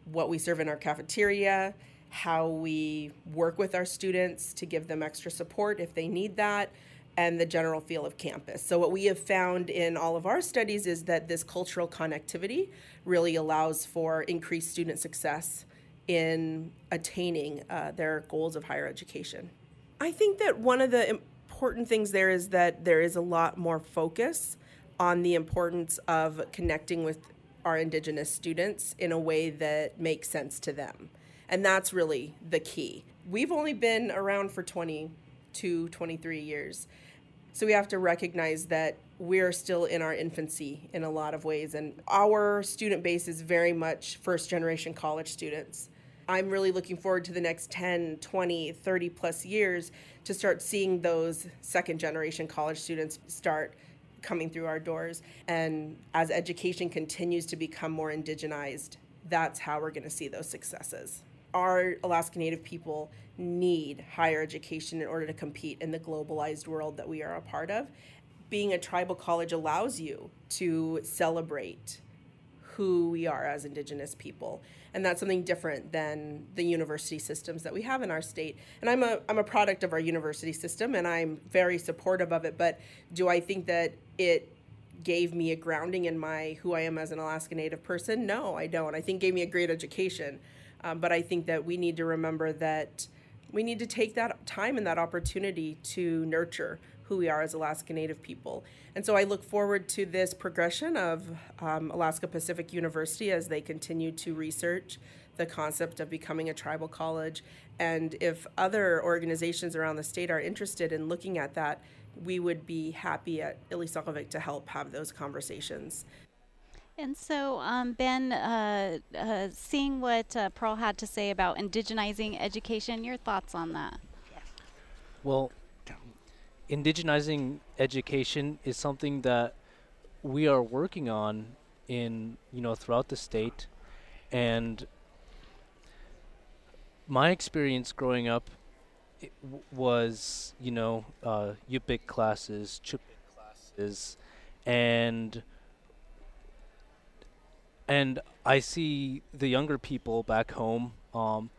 what we serve in our cafeteria, how we work with our students to give them extra support if they need that, and the general feel of campus. So, what we have found in all of our studies is that this cultural connectivity really allows for increased student success in attaining uh, their goals of higher education. I think that one of the important things there is that there is a lot more focus on the importance of connecting with our Indigenous students in a way that makes sense to them. And that's really the key. We've only been around for 22, 23 years. So we have to recognize that we're still in our infancy in a lot of ways. And our student base is very much first generation college students. I'm really looking forward to the next 10, 20, 30 plus years to start seeing those second generation college students start coming through our doors. And as education continues to become more indigenized, that's how we're going to see those successes. Our Alaska Native people need higher education in order to compete in the globalized world that we are a part of. Being a tribal college allows you to celebrate who we are as Indigenous people. And that's something different than the university systems that we have in our state. And I'm a, I'm a product of our university system and I'm very supportive of it. But do I think that it gave me a grounding in my who I am as an Alaska Native person? No, I don't. I think gave me a great education. Um, but I think that we need to remember that we need to take that time and that opportunity to nurture who we are as Alaska Native people. And so I look forward to this progression of um, Alaska Pacific University as they continue to research the concept of becoming a tribal college. And if other organizations around the state are interested in looking at that, we would be happy at Ilisagvik to help have those conversations. And so, um, Ben, uh, uh, seeing what uh, Pearl had to say about indigenizing education, your thoughts on that? Well, indigenizing education is something that we are working on in you know throughout the state, and my experience growing up was you know uh, Yupik classes, Cup'ik classes, and and I see the younger people back home um,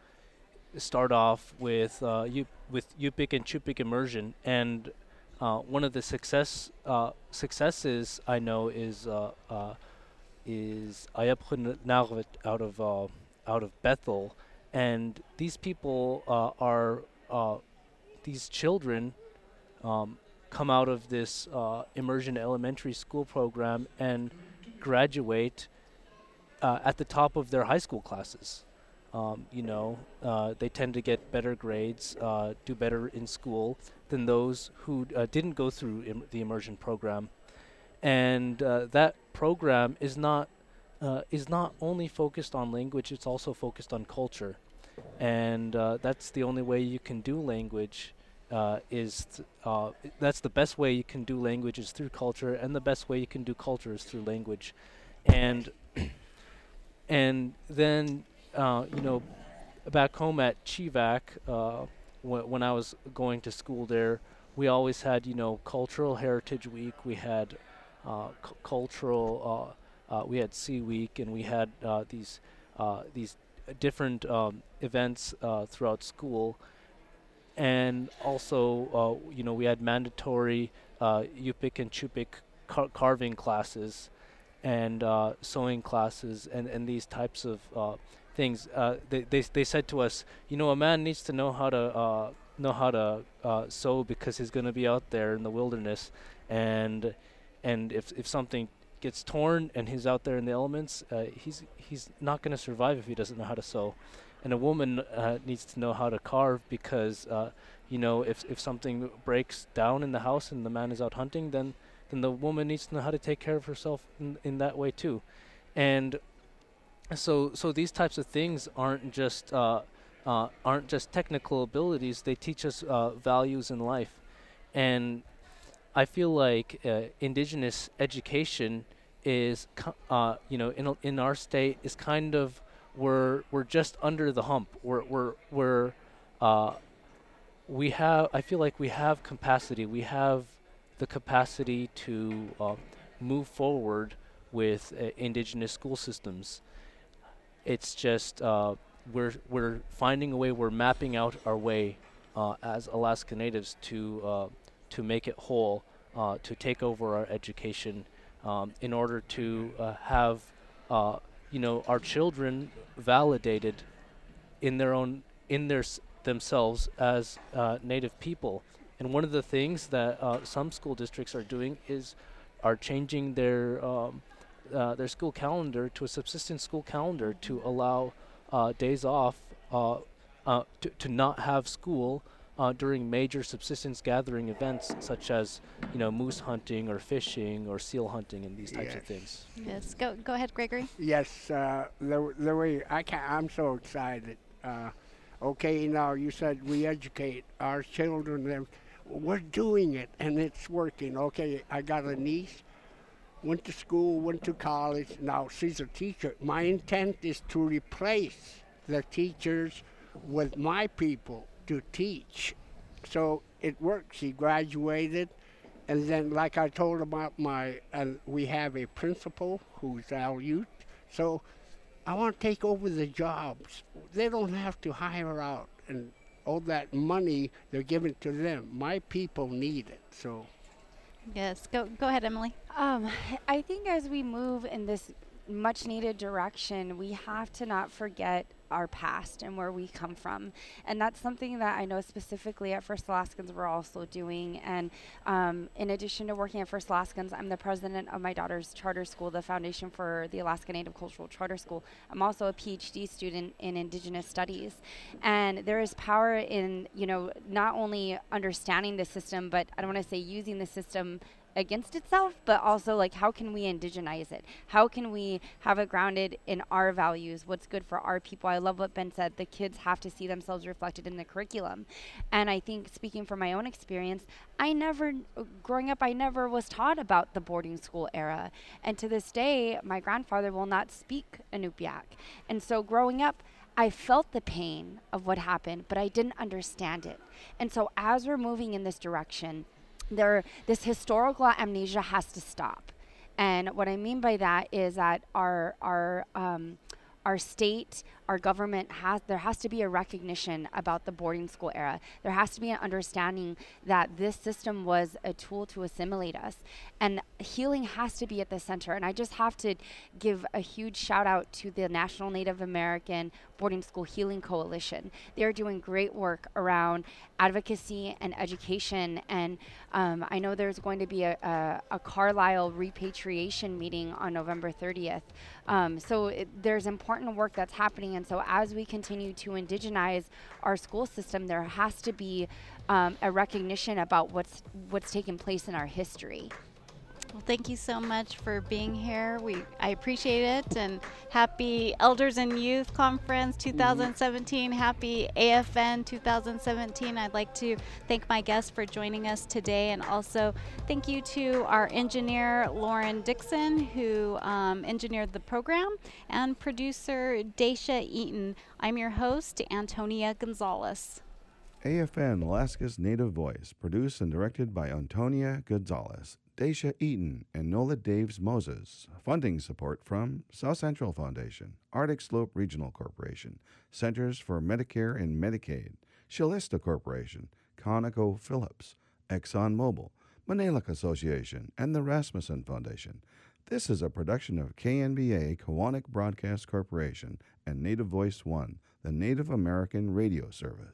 start off with uh, with Yupik and Cup'ik immersion, and uh, one of the success uh, successes I know is uh, uh, is Ayaprun out of uh, out of Bethel, and these people uh, are these children um, come out of this immersion elementary school program and graduate uh, at the top of their high school classes. Um, you know, uh, they tend to get better grades, uh, do better in school than those who uh, didn't go through Im- the immersion program. And uh, that program is not uh, is not only focused on language; it's also focused on culture. And that's the only way you can do language. is th- that's the best way you can do language is through culture, and the best way you can do culture is through language. And and then uh, you know back home at Chevak uh, wh- when I was going to school there we always had you know cultural heritage week we had uh, c- cultural uh, uh, we had sea week and we had these these different um, events throughout school. And also you know we had mandatory Yupik and Cup'ik car- carving classes and sewing classes and, and these types of things. Uh, they, they, they said to us, you know, a man needs to know how to uh, know how to uh, sew because he's going to be out there in the wilderness, and and if if something gets torn and he's out there in the elements, uh, he's he's not going to survive if he doesn't know how to sew. And a woman needs to know how to carve because you know if if something breaks down in the house and the man is out hunting, then then the woman needs to know how to take care of herself in, in that way too. And so so these types of things aren't just uh, uh, aren't just technical abilities. They teach us uh, values in life, and I feel like uh, indigenous education is uh, you know in in our state is kind of we're we're just under the hump. We're we're we're uh, we have. I feel like we have capacity. We have the capacity to move forward with indigenous school systems. It's just uh, we're we're finding a way. We're mapping out our way uh, as Alaska Natives to uh, to make it whole, uh, to take over our education, um, in order to uh, have you know our children validated in their own in their themselves as Native people. And one of the things that some school districts are doing is are changing their um, uh, their school calendar to a subsistence school calendar to allow uh, days off uh, uh, to, to not have school uh, during major subsistence gathering events such as you know moose hunting or fishing or seal hunting and these types of things. Yes, go go ahead, Gregory. Yes, uh, the, the way I can I'm so excited. Uh, okay, now you said we educate our children. And we're doing it, and it's working. Okay, I got a niece, went to school, went to college. Now she's a teacher. My intent is to replace the teachers with my people to teach. So it worked. She graduated. And then, like I told about my, uh, we have a principal who's our Youth. So I want to take over the jobs. They don't have to hire out and all that money they're giving to them. My people need it. So Yes, go go ahead, Emily. Um, I think as we move in this much needed direction, we have to not forget our past and where we come from. And that's something that I know specifically at First Alaskans we're also doing. And um, in addition to working at First Alaskans, I'm the president of my daughter's charter school, the Foundation for the Alaska Native Cultural Charter School. I'm also a PhD student in Indigenous Studies. And there is power in, you know, not only understanding the system, but I don't want to say using the system against itself, but also like how can we indigenize it? How can we have it grounded in our values? What's good for our people? I love what Ben said. The kids have to see themselves reflected in the curriculum. And I think speaking from my own experience, I never growing up I never was taught about the boarding school era. And to this day, my grandfather will not speak Inupiaq. And so growing up I felt the pain of what happened, but I didn't understand it. And so as we're moving in this direction, there this historical amnesia has to stop. And what I mean by that is that our our um, our state, our government has there has to be a recognition about the boarding school era. There has to be an understanding that this system was a tool to assimilate us. And healing has to be at the center. And I just have to give a huge shout out to the National Native American Boarding School Healing Coalition. They're doing great work around advocacy and education. And um, I know there's going to be a, a, a Carlisle repatriation meeting on November 30th. Um, so it, there's important work that's happening. And so as we continue to indigenize our school system, there has to be um, a recognition about what's what's taken place in our history. Well, thank you so much for being here. We I appreciate it and happy Elders and Youth Conference 2017. Happy AFN 2017. I'd like to thank my guests for joining us today and also thank you to our engineer Lauren Dixon who um, engineered the program and producer Daisha Eaton. I'm your host Antonia Gonzalez. AFN Alaska's Native Voice, produced and directed by Antonia Gonzalez, Daisha Eaton, and Nola Daves Moses. Funding support from South Central Foundation, Arctic Slope Regional Corporation, Centers for Medicare and Medicaid, Calista Corporation, Conoco Phillips, ExxonMobil, Maniilaq Association, and the Rasmuson Foundation. This is a production of KNBA Koahnic Broadcast Corporation and Native Voice One, the Native American radio service.